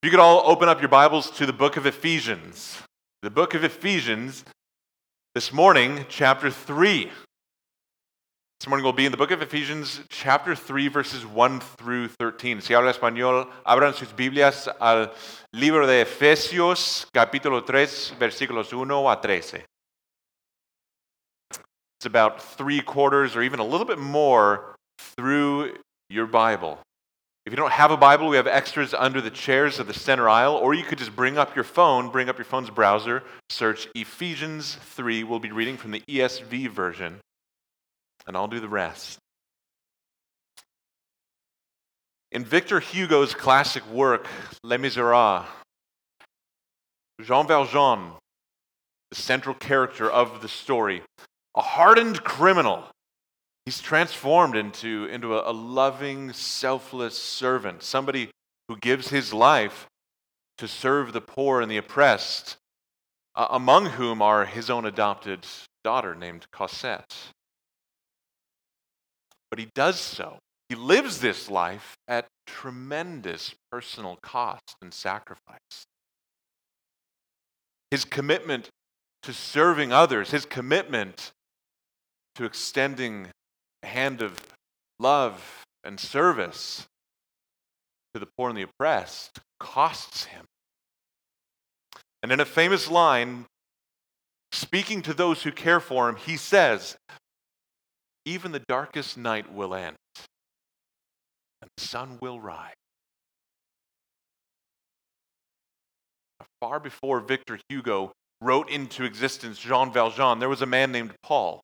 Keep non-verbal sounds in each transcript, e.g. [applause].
You could all open up your Bibles to the book of Ephesians. The book of Ephesians, this morning, chapter 3. This morning we'll be in the book of Ephesians, chapter 3, verses 1 through 13. Si habla español, abran sus Biblias al libro de Efesios, capítulo 3, versículos 1 a 13. It's about three quarters or even a little bit more through your Bible. If you don't have a Bible, we have extras under the chairs of the center aisle, or you could just bring up your phone, bring up your phone's browser, search Ephesians 3. We'll be reading from the ESV version, and I'll do the rest. In Victor Hugo's classic work, Les Miserables, Jean Valjean, the central character of the story, a hardened criminal He's transformed into, into a, loving, selfless servant, somebody who gives his life to serve the poor and the oppressed, among whom are his own adopted daughter named Cosette. But he does so. He lives this life at tremendous personal cost and sacrifice. His commitment to serving others, his commitment to extending hand of love and service to the poor and the oppressed costs him. And in a famous line, speaking to those who care for him, he says, Even the darkest night will end, and the sun will rise. Far before Victor Hugo wrote into existence Jean Valjean, there was a man named Paul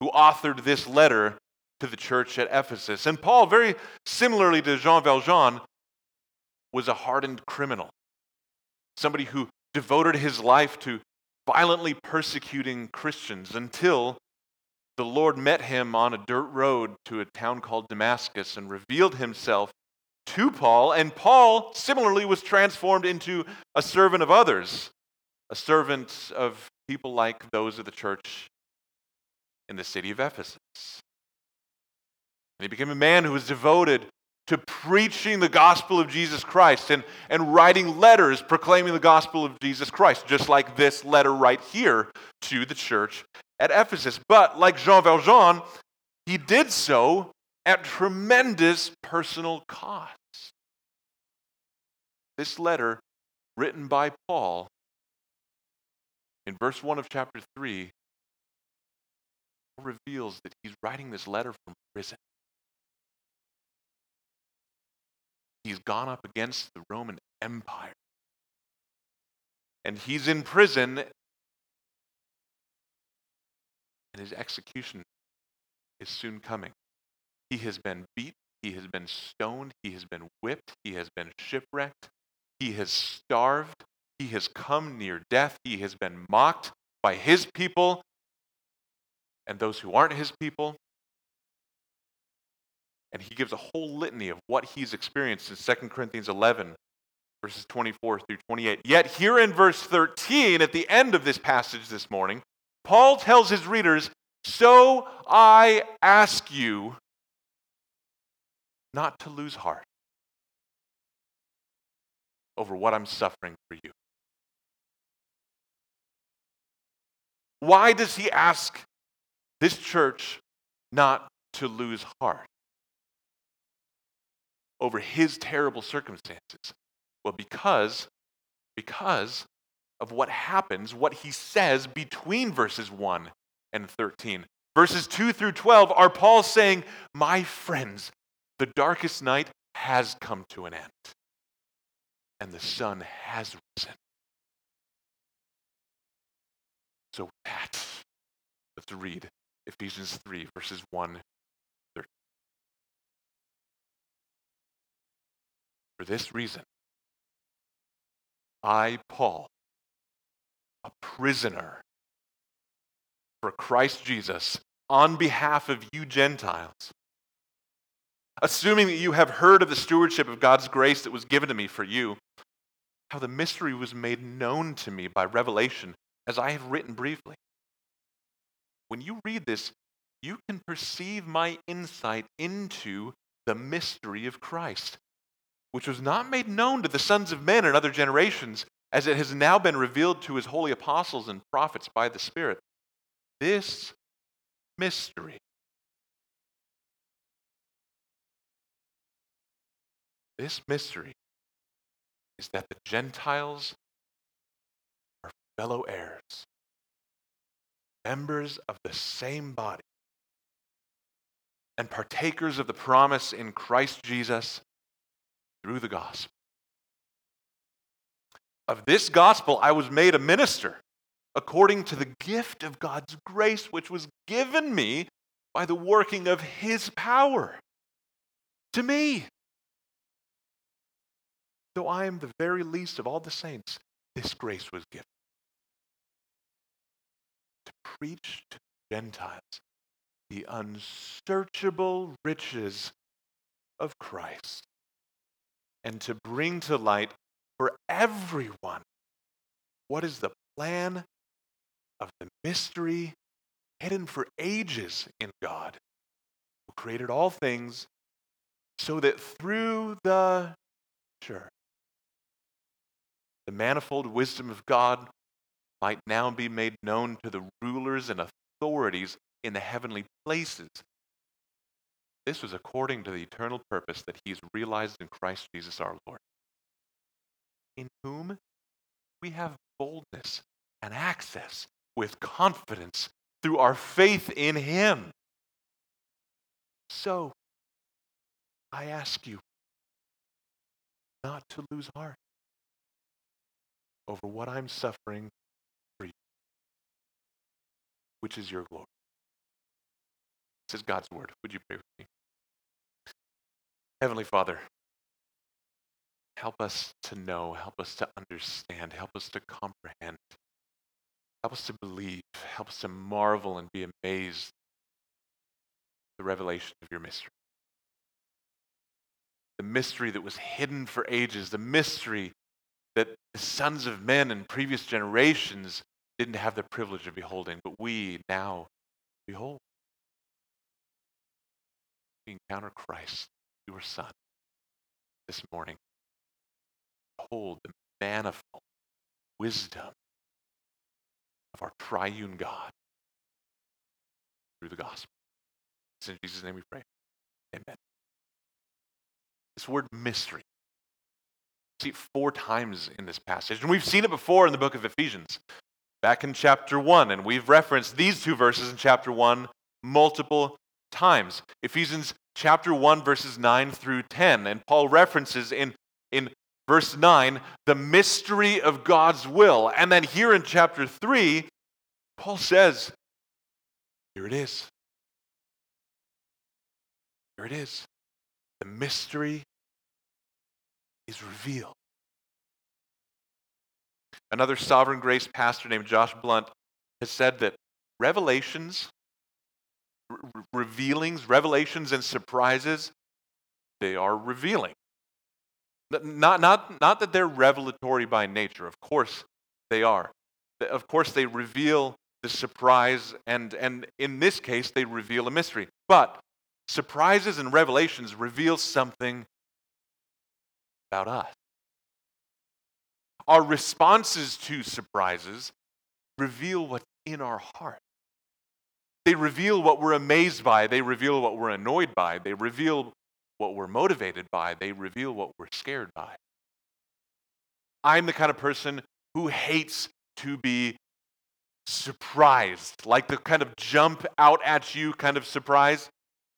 who authored this letter to the church at Ephesus. And Paul, very similarly to Jean Valjean, was a hardened criminal, somebody who devoted his life to violently persecuting Christians until the Lord met him on a dirt road to a town called Damascus and revealed himself to Paul. And Paul, similarly, was transformed into a servant of others, a servant of people like those of the church in the city of Ephesus. And he became a man who was devoted to preaching the gospel of Jesus Christ and, and writing letters proclaiming the gospel of Jesus Christ, just like this letter right here to the church at Ephesus. But like Jean Valjean, he did so at tremendous personal cost. This letter, written by Paul, in verse 1 of chapter 3, reveals that he's writing this letter from prison. He's gone up against the Roman Empire. And he's in prison, and his execution is soon coming. He has been beat, he has been stoned, he has been whipped, he has been shipwrecked, he has starved, he has come near death, he has been mocked by his people and those who aren't his people. And he gives a whole litany of what he's experienced in 2 Corinthians 11, verses 24 through 28. Yet, here in verse 13, at the end of this passage this morning, Paul tells his readers, So I ask you not to lose heart over what I'm suffering for you. Why does he ask this church not to lose heart over his terrible circumstances? Well, because, because of what happens, what he says between verses 1 and 13. Verses 2 through 12 are Paul saying, My friends, the darkest night has come to an end, and the sun has risen. So, with that, let's read Ephesians 3, verses 1 13. For this reason, I, Paul, a prisoner for Christ Jesus, on behalf of you Gentiles, assuming that you have heard of the stewardship of God's grace that was given to me for you, how the mystery was made known to me by revelation, as I have written briefly. When you read this, you can perceive my insight into the mystery of Christ, which was not made known to the sons of men in other generations, as it has now been revealed to his holy apostles and prophets by the Spirit. This mystery. This mystery is that the Gentiles are fellow heirs, members of the same body, and partakers of the promise in Christ Jesus through the gospel. Of this gospel, I was made a minister according to the gift of God's grace, which was given me by the working of his power to me. Though I am the very least of all the saints, this grace was given to preach to Gentiles the unsearchable riches of Christ and to bring to light for everyone what is the plan of the mystery hidden for ages in God, who created all things, so that through the church, the manifold wisdom of God might now be made known to the rulers and authorities in the heavenly places. This was according to the eternal purpose that He has realized in Christ Jesus our Lord, in whom we have boldness and access with confidence through our faith in Him. So, I ask you not to lose heart over what I'm suffering which is your glory. This is God's word. Would you pray with me? Heavenly Father, help us to know, help us to understand, help us to comprehend, help us to believe, help us to marvel and be amazed the revelation of your mystery. The mystery that was hidden for ages, the mystery that the sons of men in previous generations didn't have the privilege of beholding, but we now behold. We encounter Christ, your Son, this morning. Behold the manifold wisdom of our triune God through the gospel. It's in Jesus' name we pray. Amen. This word mystery see it four times in this passage. And we've seen it before in the book of Ephesians, back in chapter 1. And we've referenced these two verses in chapter 1 multiple times. Ephesians chapter 1, verses 9 through 10. And Paul references in, in verse 9 the mystery of God's will. And then here in chapter 3, Paul says, Here it is. Here it is. The mystery is revealed. Another sovereign grace pastor named Josh Blount has said that revelations, r- revealings, revelations, and surprises, they are revealing. Not, not, not that they're revelatory by nature. Of course they are. Of course they reveal the surprise, and, and in this case, they reveal a mystery. But surprises and revelations reveal something about us. Our responses to surprises reveal what's in our heart. They reveal what we're amazed by. They reveal what we're annoyed by. They reveal what we're motivated by. They reveal what we're scared by. I'm the kind of person who hates to be surprised, like the kind of jump out at you kind of surprise.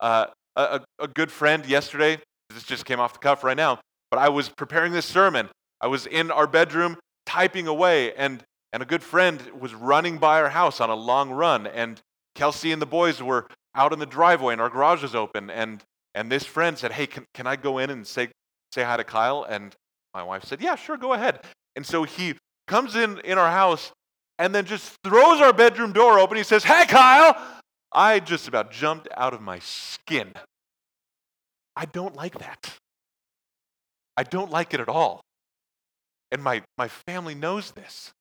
Uh, a, a good friend yesterday, this just came off the cuff right now, but I was preparing this sermon. I was in our bedroom typing away, and, and a good friend was running by our house on a long run. And Kelsey and the boys were out in the driveway, and our garage was open. And, and this friend said, Hey, can, can I go in and say, say hi to Kyle? And my wife said, Yeah, sure, go ahead. And so he comes in in our house and then just throws our bedroom door open. He says, Hey, Kyle! I just about jumped out of my skin. I don't like that. I don't like it at all. And my, my family knows this.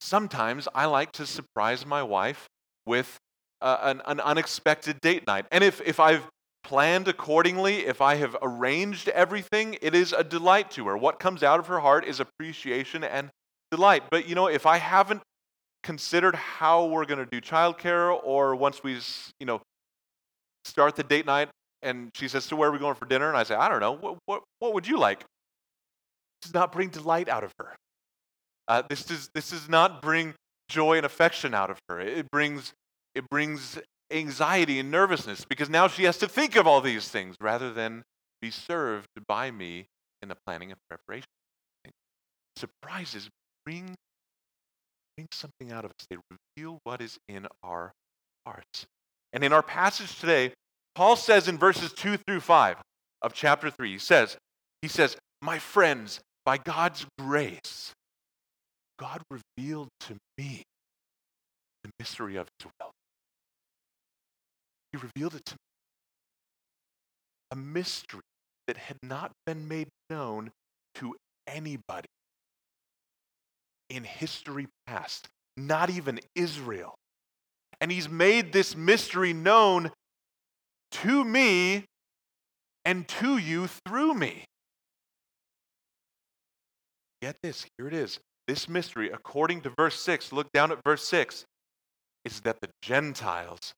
Sometimes I like to surprise my wife with uh, an, an unexpected date night. And if, if I've planned accordingly, if I have arranged everything, it is a delight to her. What comes out of her heart is appreciation and delight. But you know, if I haven't considered how we're going to do childcare, or once we, you know, start the date night, and she says, "So where are we going for dinner?" and I say, "I don't know. What what, what would you like?" This does not bring delight out of her. Uh, this does this does not bring joy and affection out of her. It brings it brings anxiety and nervousness because now she has to think of all these things rather than be served by me in the planning and preparation. Surprises bring, bring something out of us, they reveal what is in our hearts. And in our passage today, Paul says in verses 2 through 5 of chapter 3, he says, he says, My friends, by God's grace, God revealed to me the mystery of his will. He revealed it to me. A mystery that had not been made known to anybody in history past, not even Israel. And he's made this mystery known to me and to you through me. Get this, here it is. This mystery, according to verse 6, look down at verse 6, is that the Gentiles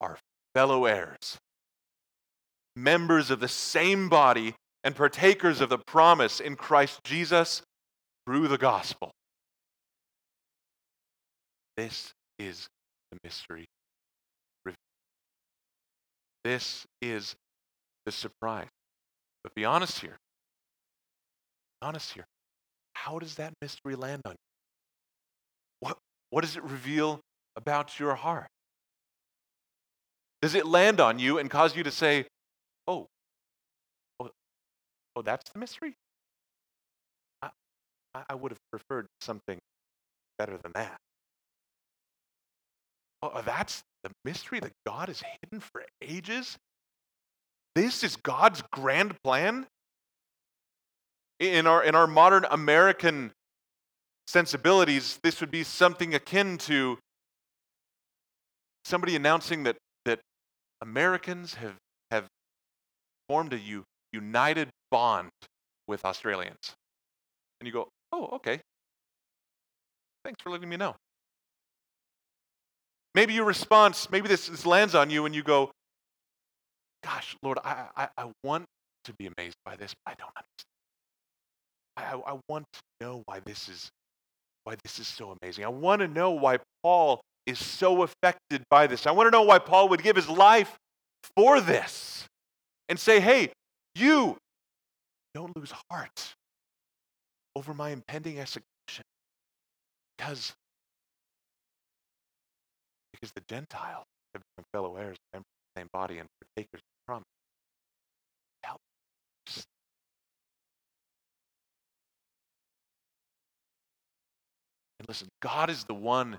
are fellow heirs, members of the same body, and partakers of the promise in Christ Jesus through the gospel. This is the mystery. This is the surprise. But be honest here. Be honest here. How does that mystery land on you? What, what does it reveal about your heart? Does it land on you and cause you to say, oh, oh, oh that's the mystery? I, I would have preferred something better than that. Oh, oh that's the mystery that God has hidden for ages? This is God's grand plan? In our, in our modern American sensibilities, this would be something akin to somebody announcing that that Americans have, have formed a u- united bond with Australians. And you go, oh, okay. Thanks for letting me know. Maybe your response, maybe this, this lands on you and you go, gosh, Lord, I, I, I want to be amazed by this, but I don't understand. I, I want to know why this is why this is so amazing. I want to know why Paul is so affected by this. I want to know why Paul would give his life for this and say, hey, you don't lose heart over my impending execution because, because the Gentiles have become fellow heirs, members of the same body, and partakers of the promise. Help. And listen, God is the one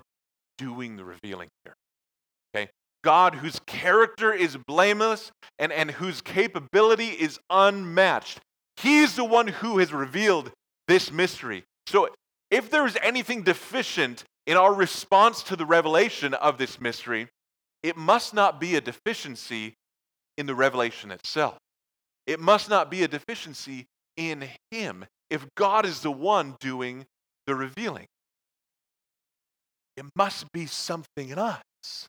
doing the revealing here. Okay? God whose character is blameless and, and whose capability is unmatched. He's the one who has revealed this mystery. So if there is anything deficient in our response to the revelation of this mystery, it must not be a deficiency in the revelation itself. It must not be a deficiency in Him if God is the one doing the revealing. It must be something in us.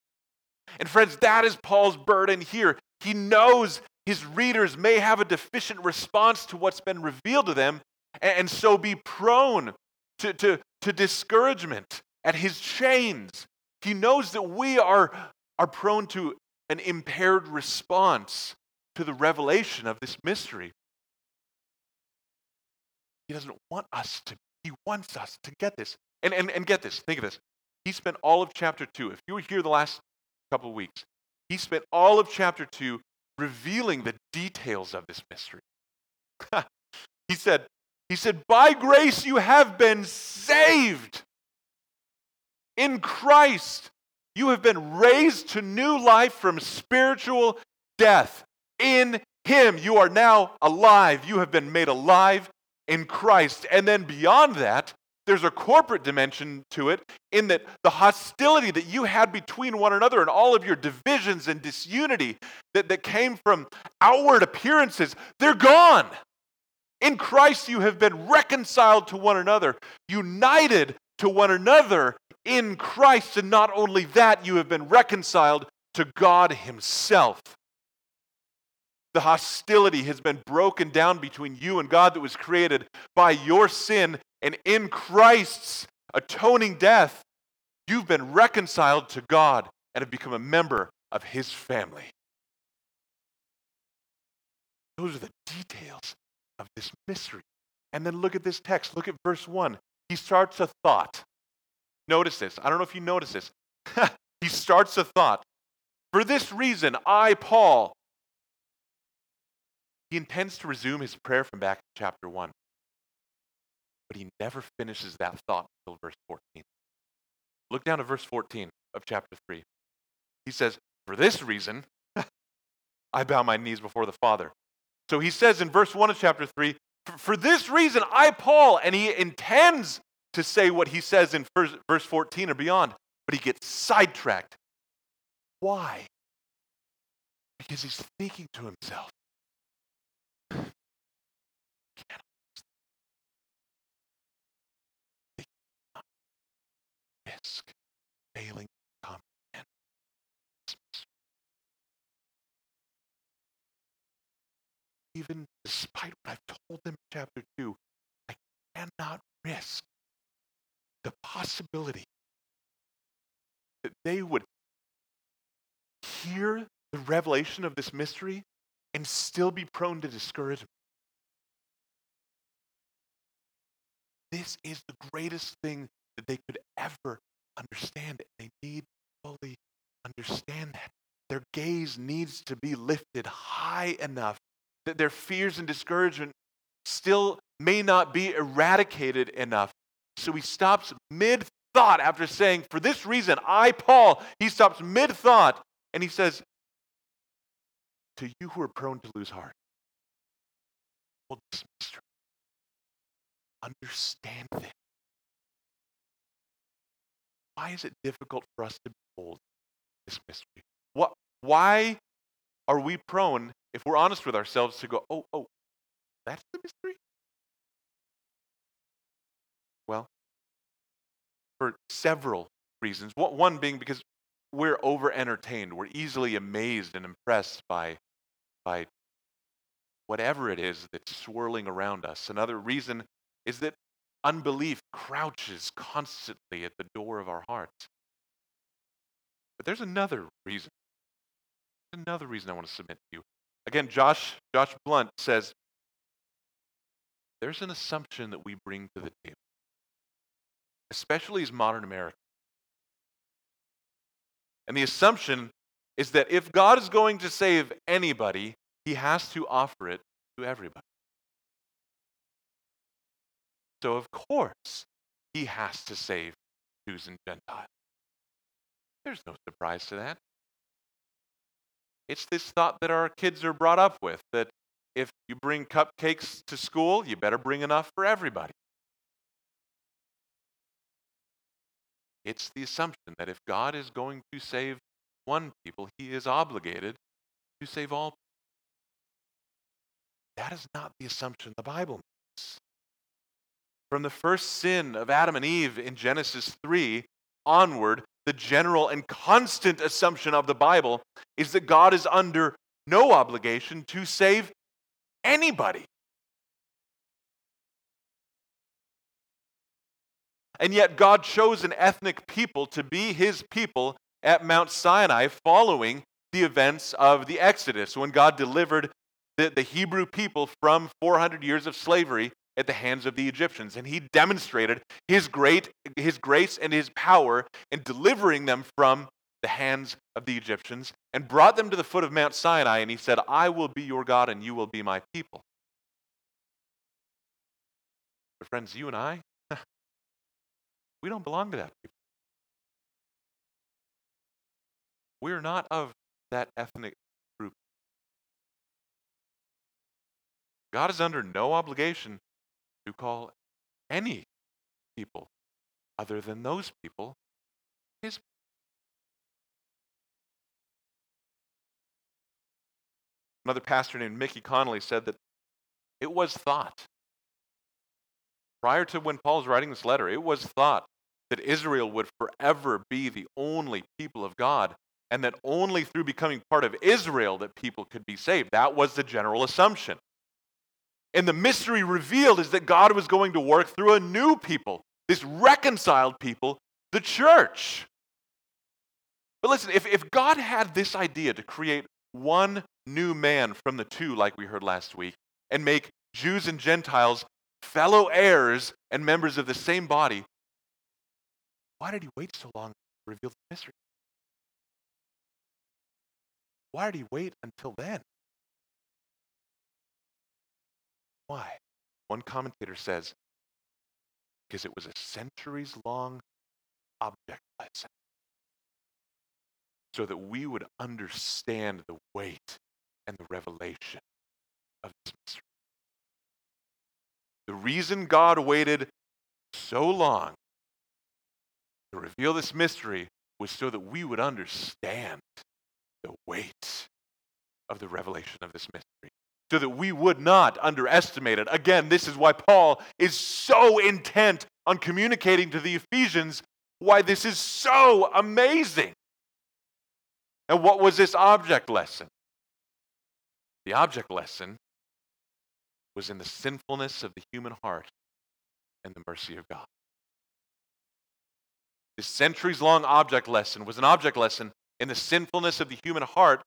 And friends, that is Paul's burden here. He knows his readers may have a deficient response to what's been revealed to them, and so be prone to, to, to discouragement at his chains. He knows that we are, are prone to an impaired response to the revelation of this mystery. He doesn't want us to, he wants us to get this. And, and, and get this, think of this. He spent all of chapter 2. If you were here the last couple of weeks, he spent all of chapter 2 revealing the details of this mystery. [laughs] he said, he said, by grace you have been saved. In Christ, you have been raised to new life from spiritual death. In Him, you are now alive. You have been made alive in Christ. And then beyond that, there's a corporate dimension to it in that the hostility that you had between one another and all of your divisions and disunity that, that came from outward appearances, they're gone. In Christ, you have been reconciled to one another, united to one another in Christ. And not only that, you have been reconciled to God Himself. The hostility has been broken down between you and God that was created by your sin, and in Christ's atoning death, you've been reconciled to God and have become a member of His family. Those are the details of this mystery. And then look at this text. Look at verse 1. He starts a thought. Notice this. I don't know if you notice this. [laughs] he starts a thought. For this reason, I, Paul, he intends to resume his prayer from back in chapter 1. But he never finishes that thought until verse 14. Look down at verse 14 of chapter 3. He says, For this reason, [laughs] I bow my knees before the Father. So he says in verse 1 of chapter 3, For this reason, I, Paul, and he intends to say what he says in verse 14 or beyond, but he gets sidetracked. Why? Because he's thinking to himself, failing to comprehend Even despite what I've told them in chapter 2, I cannot risk the possibility that they would hear the revelation of this mystery and still be prone to discouragement. This is the greatest thing that they could ever understand. They need fully understand that. Their gaze needs to be lifted high enough that their fears and discouragement still may not be eradicated enough. So he stops mid thought after saying, For this reason, I, Paul, he stops mid thought and he says, To you who are prone to lose heart, hold this mystery. Understand this. Why is it difficult for us to behold this mystery? What, why are we prone, if we're honest with ourselves, to go, oh, oh, that's the mystery? Well, for several reasons. One being because we're over entertained, we're easily amazed and impressed by, by whatever it is that's swirling around us. Another reason is that unbelief crouches constantly at the door of our hearts. But there's another reason. Another reason I want to submit to you. Again, Josh, Josh Blount says there's an assumption that we bring to the table, especially as modern Americans. And the assumption is that if God is going to save anybody, he has to offer it to everybody. So, of course, he has to save Jews and Gentiles. There's no surprise to that. It's this thought that our kids are brought up with that if you bring cupcakes to school, you better bring enough for everybody. It's the assumption that if God is going to save one people, he is obligated to save all. That is not the assumption the Bible makes. From the first sin of Adam and Eve in Genesis 3 onward, the general and constant assumption of the Bible is that God is under no obligation to save anybody. And yet, God chose an ethnic people to be his people at Mount Sinai following the events of the Exodus, when God delivered the, the Hebrew people from 400 years of slavery at the hands of the Egyptians. And he demonstrated his great his grace and his power in delivering them from the hands of the Egyptians and brought them to the foot of Mount Sinai and he said, "I will be your God and you will be my people." But friends, you and I [laughs] we don't belong to that people. We're not of that ethnic group. God is under no obligation to call any people other than those people, his Another pastor named Mickey Connolly said that it was thought, prior to when Paul's writing this letter, it was thought that Israel would forever be the only people of God and that only through becoming part of Israel that people could be saved. That was the general assumption. And the mystery revealed is that God was going to work through a new people, this reconciled people, the church. But listen, if, if God had this idea to create one new man from the two, like we heard last week, and make Jews and Gentiles fellow heirs and members of the same body, why did he wait so long to reveal the mystery? Why did he wait until then? Why? One commentator says, because it was a centuries long object lesson so that we would understand the weight and the revelation of this mystery. The reason God waited so long to reveal this mystery was so that we would understand the weight of the revelation of this mystery. So that we would not underestimate it. Again, this is why Paul is so intent on communicating to the Ephesians why this is so amazing. And what was this object lesson? The object lesson was in the sinfulness of the human heart and the mercy of God. This centuries long object lesson was an object lesson in the sinfulness of the human heart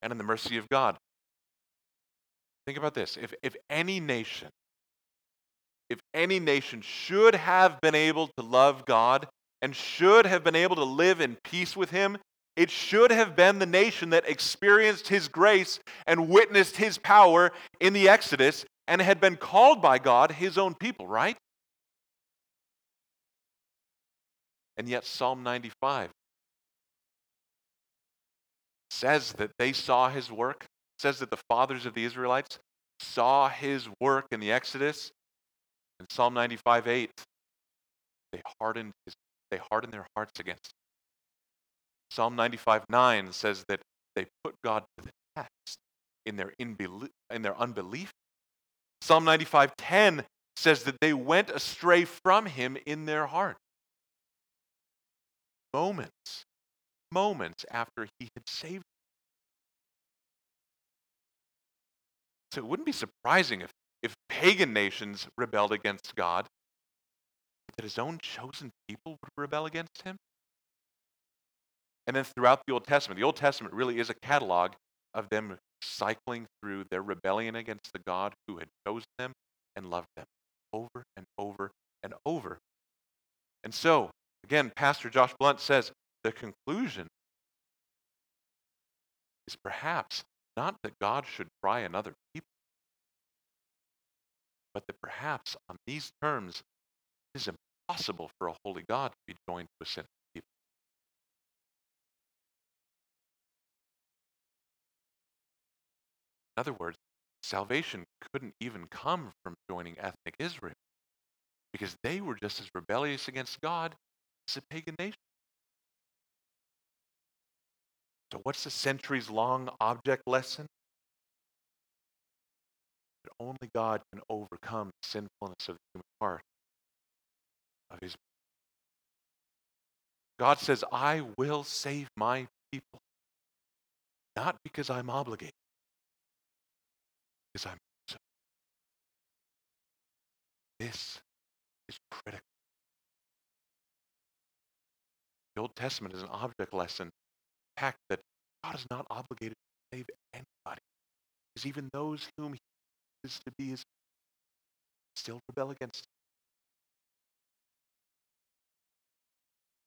and in the mercy of God. Think about this. If, if any nation, if any nation should have been able to love God and should have been able to live in peace with Him, it should have been the nation that experienced His grace and witnessed His power in the Exodus and had been called by God His own people, right? And yet, Psalm 95 says that they saw his work, says that the fathers of the Israelites saw his work in the Exodus. In Psalm 95 8, they hardened, his, they hardened their hearts against him. Psalm 95 9 says that they put God to the test in their, inbelief, in their unbelief. Psalm 95 10 says that they went astray from him in their heart. Moments, moments after he had saved So it wouldn't be surprising if, if pagan nations rebelled against God, that his own chosen people would rebel against him. And then throughout the Old Testament, the Old Testament really is a catalog of them cycling through their rebellion against the God who had chosen them and loved them over and over and over. And so, again, Pastor Josh Blount says the conclusion is perhaps not that God should try another people, but that perhaps on these terms it is impossible for a holy God to be joined to a sinful people. In other words, salvation couldn't even come from joining ethnic Israel because they were just as rebellious against God as a pagan nation. So, what's the centuries long object lesson? That only God can overcome the sinfulness of the human heart of his God says, I will save my people. Not because I'm obligated, because I'm so. This is critical. The Old Testament is an object lesson fact that God is not obligated to save anybody. Because even those whom he is to be his still rebel against him.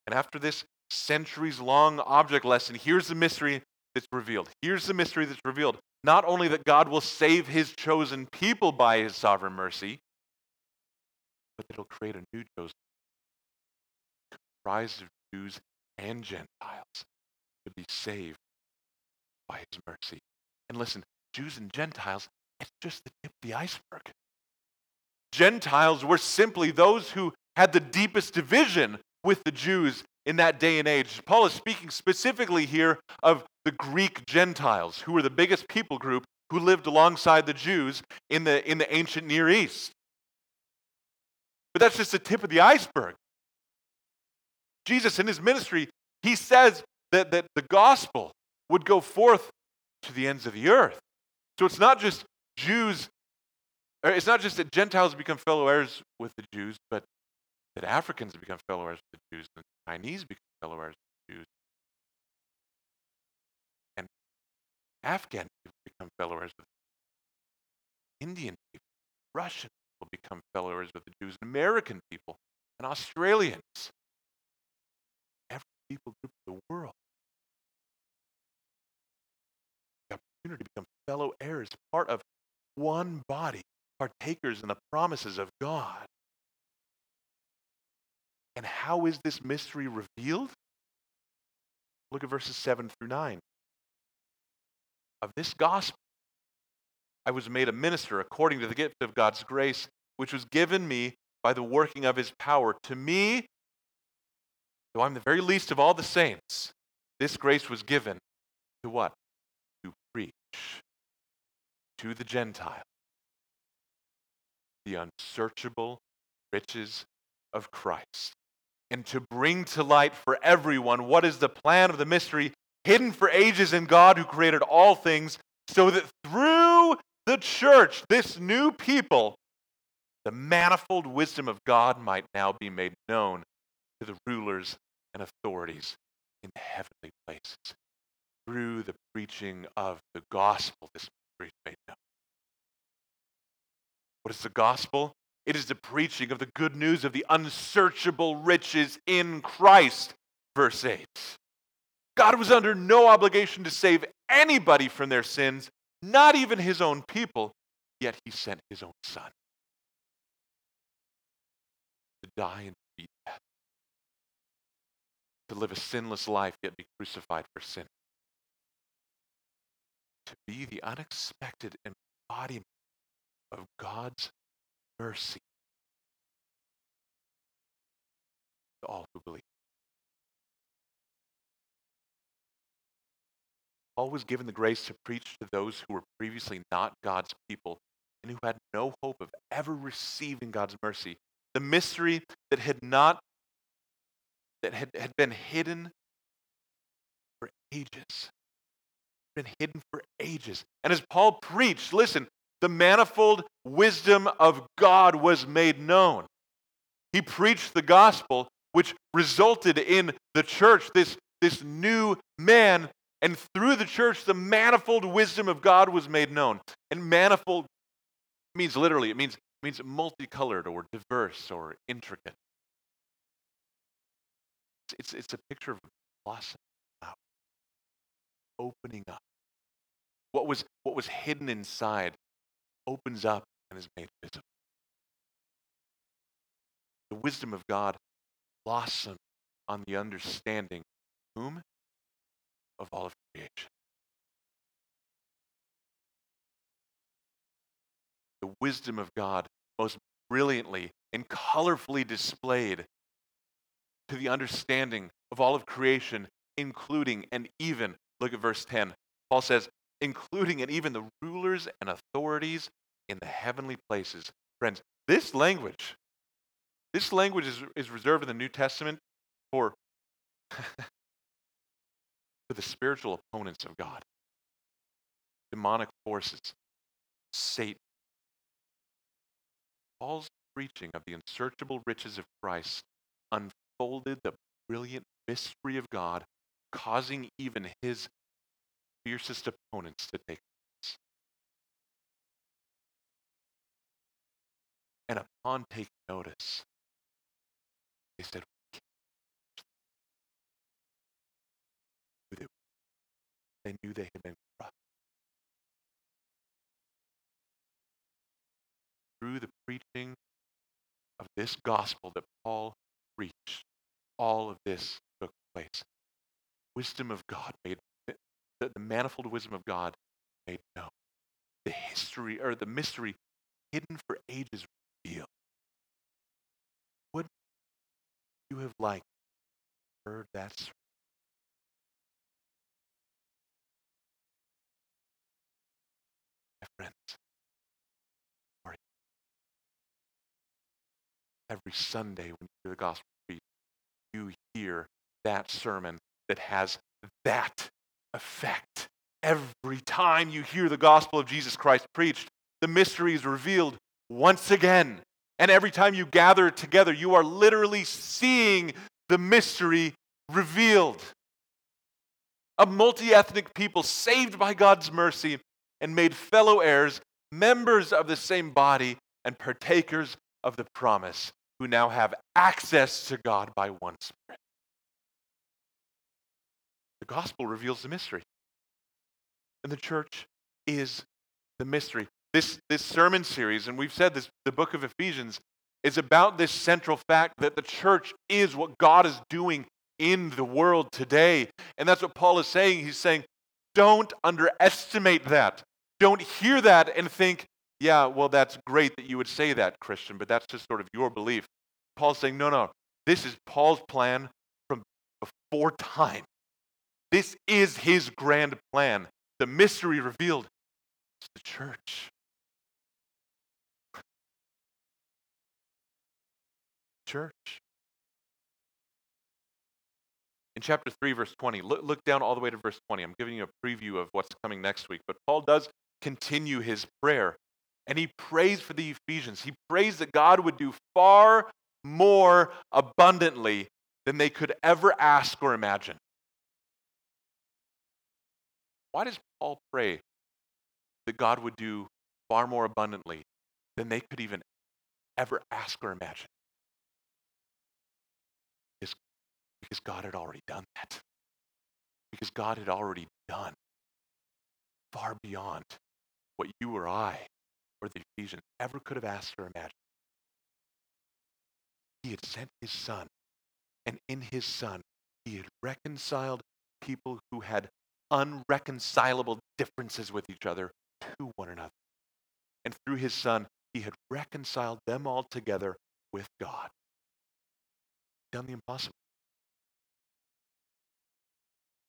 And after this centuries long object lesson, here's the mystery that's revealed. Here's the mystery that's revealed. Not only that God will save his chosen people by his sovereign mercy, but that he'll create a new chosen comprised of Jews and Gentiles to be saved by his mercy. And listen, Jews and Gentiles, it's just the tip of the iceberg. Gentiles were simply those who had the deepest division with the Jews in that day and age. Paul is speaking specifically here of the Greek Gentiles, who were the biggest people group who lived alongside the Jews in the, in the ancient Near East. But that's just the tip of the iceberg. Jesus, in his ministry, he says that, that the gospel would go forth to the ends of the earth. So it's not just Jews, it's not just that Gentiles become fellow heirs with the Jews, but that Africans become fellow heirs with the Jews, and Chinese become fellow heirs with the Jews, and Afghan people become fellow heirs with the Jews, Indian people, Russian people become fellow heirs with the Jews, and American people, and Australians, every people group of the world. To become fellow heirs, part of one body, partakers in the promises of God. And how is this mystery revealed? Look at verses 7 through 9. Of this gospel, I was made a minister according to the gift of God's grace, which was given me by the working of his power. To me, though I'm the very least of all the saints, this grace was given to what? To the Gentile the unsearchable riches of Christ and to bring to light for everyone what is the plan of the mystery hidden for ages in God who created all things, so that through the church, this new people, the manifold wisdom of God might now be made known to the rulers and authorities in heavenly places. Through the preaching of the gospel, this mystery is made known. What is the gospel? It is the preaching of the good news of the unsearchable riches in Christ. Verse 8. God was under no obligation to save anybody from their sins, not even his own people, yet he sent his own son to die and be dead, to live a sinless life, yet be crucified for sin, to be the unexpected embodiment of God's mercy to all who believe. Paul was given the grace to preach to those who were previously not God's people and who had no hope of ever receiving God's mercy. The mystery that had not that had, had been hidden for ages. Been hidden for ages. And as Paul preached, listen, the manifold wisdom of God was made known. He preached the gospel, which resulted in the church, this, this new man. And through the church, the manifold wisdom of God was made known. And manifold means literally, it means, it means multicolored or diverse or intricate. It's, it's a picture of blossom opening up. What was, what was hidden inside opens up and is made visible. The wisdom of God blossomed on the understanding whom? Of all of creation. The wisdom of God most brilliantly and colorfully displayed to the understanding of all of creation, including and even, look at verse 10. Paul says, including and even the rulers and authorities in the heavenly places. Friends, this language, this language is, is reserved in the New Testament for, [laughs] for the spiritual opponents of God, demonic forces, Satan. Paul's preaching of the unsearchable riches of Christ unfolded the brilliant mystery of God, causing even his fiercest opponents to take place. And upon taking notice, they said, they knew they had been corrupt. Through the preaching of this gospel that Paul preached, all of this took place. Wisdom of God made the, the manifold wisdom of God made known. The history or the mystery hidden for ages revealed. Would you have liked, heard that sermon. Every Sunday when you hear the gospel preached, you hear that sermon that has that effect. Every time you hear the gospel of Jesus Christ preached, the mystery is revealed once again. And every time you gather together, you are literally seeing the mystery revealed. A multi ethnic people saved by God's mercy and made fellow heirs, members of the same body, and partakers of the promise, who now have access to God by one Spirit. The gospel reveals the mystery. And the church is the mystery. This, this sermon series, and we've said this, the book of Ephesians, is about this central fact that the church is what God is doing in the world today. And that's what Paul is saying. He's saying, don't underestimate that. Don't hear that and think, yeah, well, that's great that you would say that, Christian, but that's just sort of your belief. Paul's saying, no, no, this is Paul's plan from before time. This is his grand plan. The mystery revealed is the church. Church. In chapter 3, verse 20, look, look down all the way to verse 20. I'm giving you a preview of what's coming next week. But Paul does continue his prayer. And he prays for the Ephesians. He prays that God would do far more abundantly than they could ever ask or imagine. Why does Paul pray that God would do far more abundantly than they could even ever ask or imagine? Because, God had already done that. Because God had already done far beyond what you or I or the Ephesians ever could have asked or imagined. He had sent his son, and in his son, he had reconciled people who had unreconcilable differences with each other to one another. And through his Son, he had reconciled them all together with God. Done the impossible.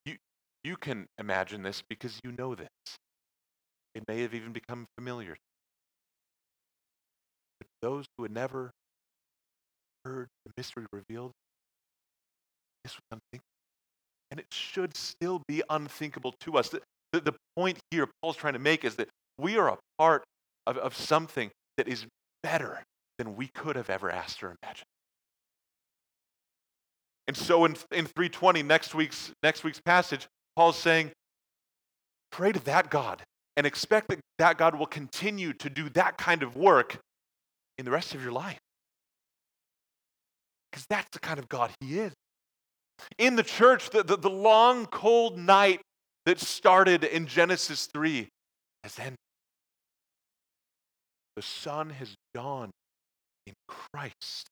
You, you can imagine this because you know this. It may have even become familiar. But those who had never heard the mystery revealed, this was unthinkable. And it should still be unthinkable to us. The, the, the, point here Paul's trying to make is that we are a part of, of something that is better than we could have ever asked or imagined. And so in, in 320, next week's, next week's passage, Paul's saying, pray to that God and expect that that God will continue to do that kind of work in the rest of your life. Because that's the kind of God he is in the church, the, the, the long, cold night that started in Genesis 3 has ended. The sun has dawned in Christ.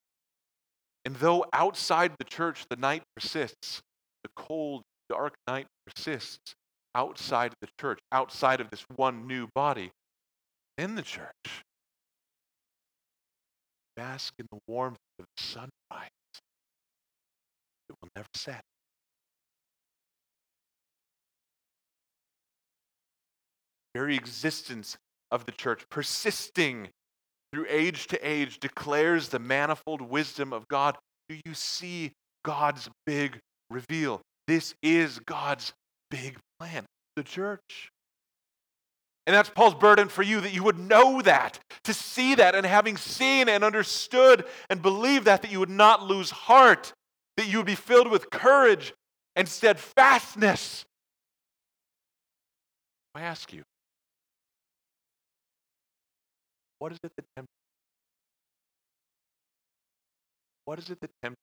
And though outside the church the night persists, the cold, dark night persists outside the church, outside of this one new body, in the church, bask in the warmth of the sunrise never set. Very existence of the church, persisting through age to age, declares the manifold wisdom of God. Do you see God's big reveal? This is God's big plan, the church. And that's Paul's burden for you that you would know that, to see that, and having seen and understood and believed that, that you would not lose heart, that you would be filled with courage and steadfastness. I ask you, what is it that tempts What is it that tempts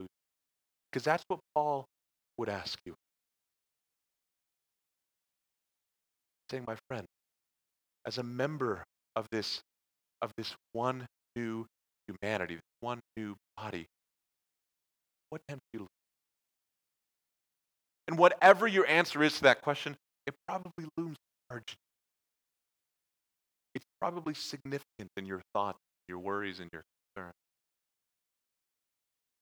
you? Because that's what Paul would ask you. Saying, my friend, as a member of this, of this one new humanity, this one new body, what tempts you? And whatever your answer is to that question, it probably looms large. It's probably significant in your thoughts, your worries, and your concerns.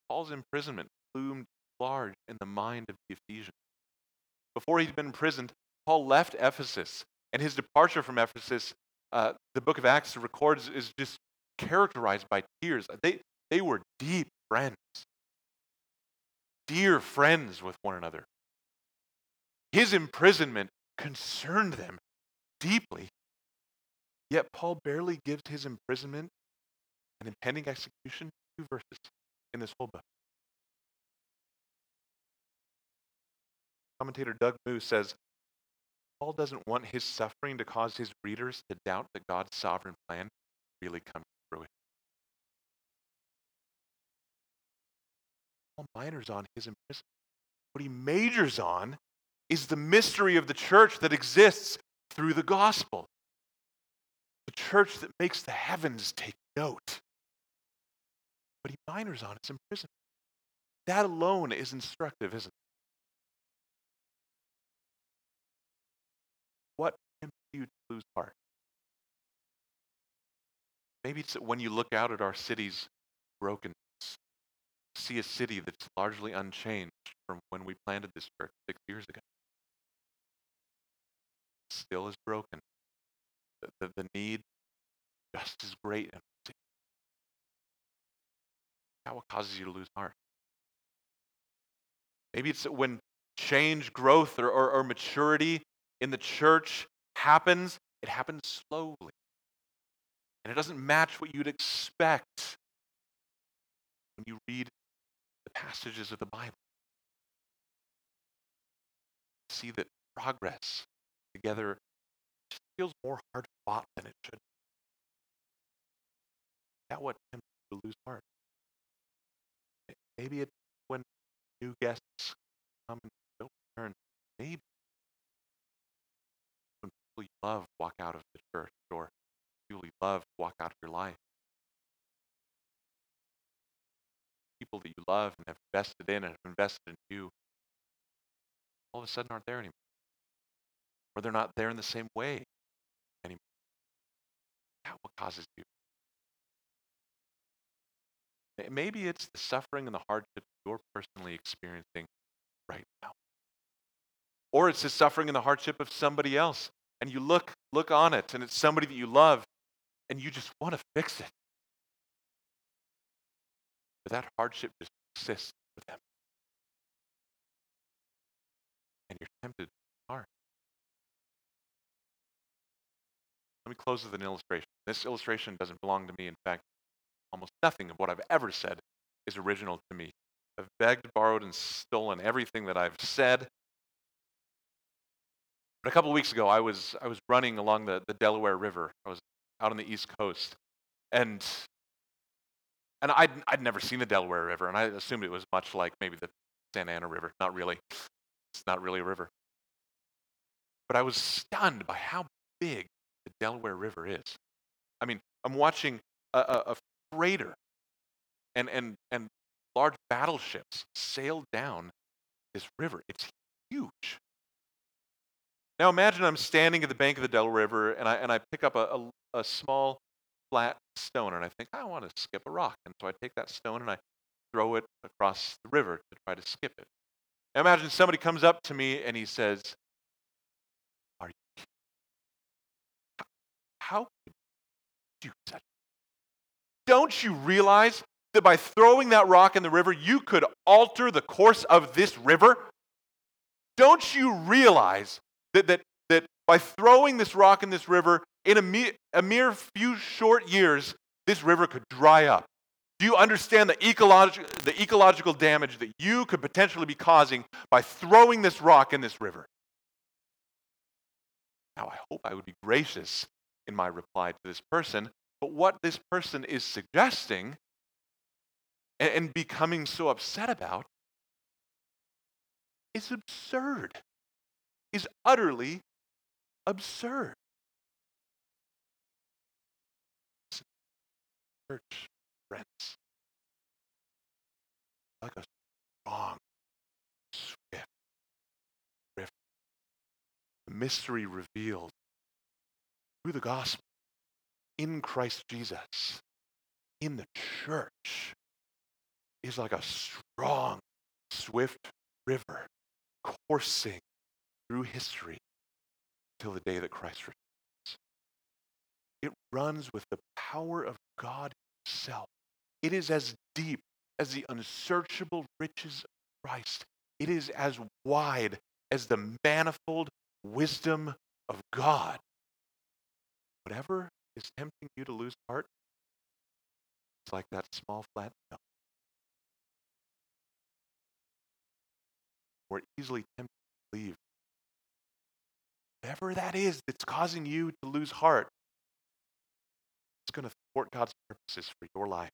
Paul's imprisonment loomed large in the mind of the Ephesians. Before he'd been imprisoned, Paul left Ephesus, and his departure from Ephesus, uh, the book of Acts records, is just characterized by tears. They, they were deep friends, dear friends with one another. His imprisonment concerned them deeply. Yet Paul barely gives his imprisonment and impending execution two verses in this whole book. Commentator Doug Moo says Paul doesn't want his suffering to cause his readers to doubt that God's sovereign plan really comes minors on his imprisonment. What he majors on is the mystery of the church that exists through the gospel. The church that makes the heavens take note. But he minors on its imprisonment. That alone is instructive, isn't it? What tempts you to lose heart? Maybe it's that when you look out at our city's brokenness, see a city that's largely unchanged from when we planted this church six years ago. Still is broken. The, the, the need just as great. That what causes you to lose heart. Maybe it's when change, growth, or, or, or maturity in the church happens, it happens slowly. And it doesn't match what you'd expect when you read passages of the Bible. See that progress together just feels more hard fought than it should. That what tempts you to lose heart. Maybe it's when new guests come and don't return. Maybe when people you love walk out of the church or people you love walk out of your life. People that you love and have invested in and have invested in you all of a sudden aren't there anymore. Or they're not there in the same way anymore. That what causes you. Maybe it's the suffering and the hardship you're personally experiencing right now. Or it's the suffering and the hardship of somebody else and you look look on it and it's somebody that you love and you just want to fix it. But that hardship just persists for them. And you're tempted hard. Let me close with an illustration. This illustration doesn't belong to me. In fact, almost nothing of what I've ever said is original to me. I've begged, borrowed, and stolen everything that I've said but a couple of weeks ago, I was, I was running along the, the Delaware River. I was out on the East Coast. And, and I'd, I'd never seen the Delaware River, and I assumed it was much like maybe the Santa Ana River. Not really. It's not really a river. But I was stunned by how big the Delaware River is. I mean, I'm watching a, a, a freighter and, and, and large battleships sail down this river. It's huge. Now imagine I'm standing at the bank of the Delaware River and I, and I pick up a, a, a small flat stone and I think, I want to skip a rock. And so I take that stone and I throw it across the river to try to skip it. Now imagine somebody comes up to me and he says, Are you How could you do such? Don't you realize that by throwing that rock in the river, you could alter the course of this river? Don't you realize that, that, that by throwing this rock in this river, in a, me- a mere few short years, this river could dry up. Do you understand the, ecological the ecological damage that you could potentially be causing by throwing this rock in this river? Now, I hope I would be gracious in my reply to this person, but what this person is suggesting and, and becoming so upset about is absurd is utterly absurd. Church, friends, like a strong, swift river. The mystery revealed through the gospel in Christ Jesus, in the church, is like a strong, swift river coursing through history till the day that Christ returns. Runs with the power of God Himself. It is as deep as the unsearchable riches of Christ. It is as wide as the manifold wisdom of God. Whatever is tempting you to lose heart, it's like that small flat stone. We're easily tempted to leave. Whatever that is that's causing you to lose heart, going to thwart God's purposes for your life.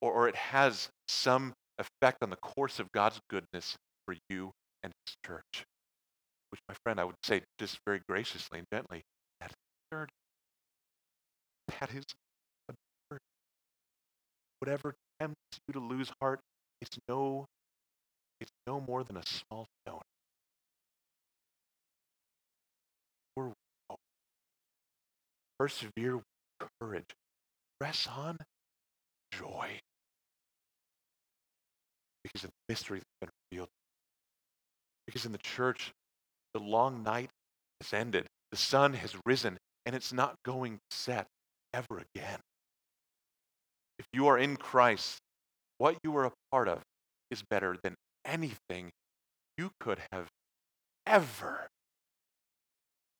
Or, or it has some effect on the course of God's goodness for you and His church. Which, my friend, I would say just very graciously and gently, that is absurd. That is absurd. Whatever tempts you to lose heart, it's no, it's no more than a small stone. Persevere with courage. Press on joy. Because of the mystery that's been revealed. Because in the church, the long night has ended. The sun has risen, and it's not going to set ever again. If you are in Christ, what you are a part of is better than anything you could have ever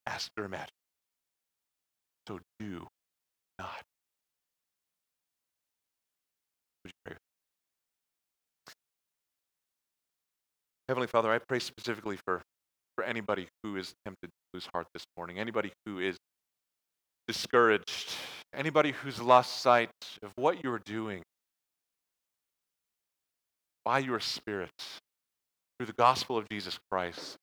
asked or imagined. So do not. You? Heavenly Father, I pray specifically for, for anybody who is tempted to lose heart this morning, anybody who is discouraged, anybody who's lost sight of what you're doing by your Spirit through the gospel of Jesus Christ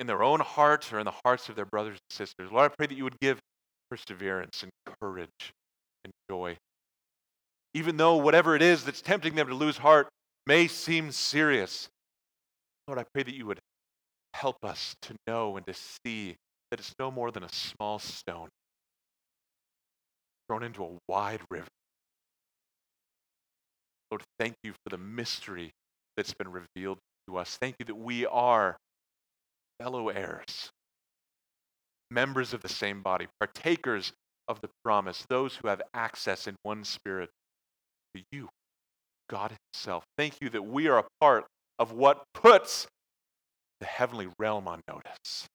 in their own heart or in the hearts of their brothers and sisters. Lord, I pray that you would give perseverance and courage and joy. Even though whatever it is that's tempting them to lose heart may seem serious, Lord, I pray that you would help us to know and to see that it's no more than a small stone thrown into a wide river. Lord, thank you for the mystery that's been revealed to us. Thank you that we are fellow heirs, members of the same body, partakers of the promise, those who have access in one spirit to you, God Himself. Thank you that we are a part of what puts the heavenly realm on notice.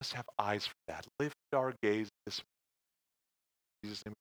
Let's have eyes for that. Lift our gaze this morning. Jesus' name.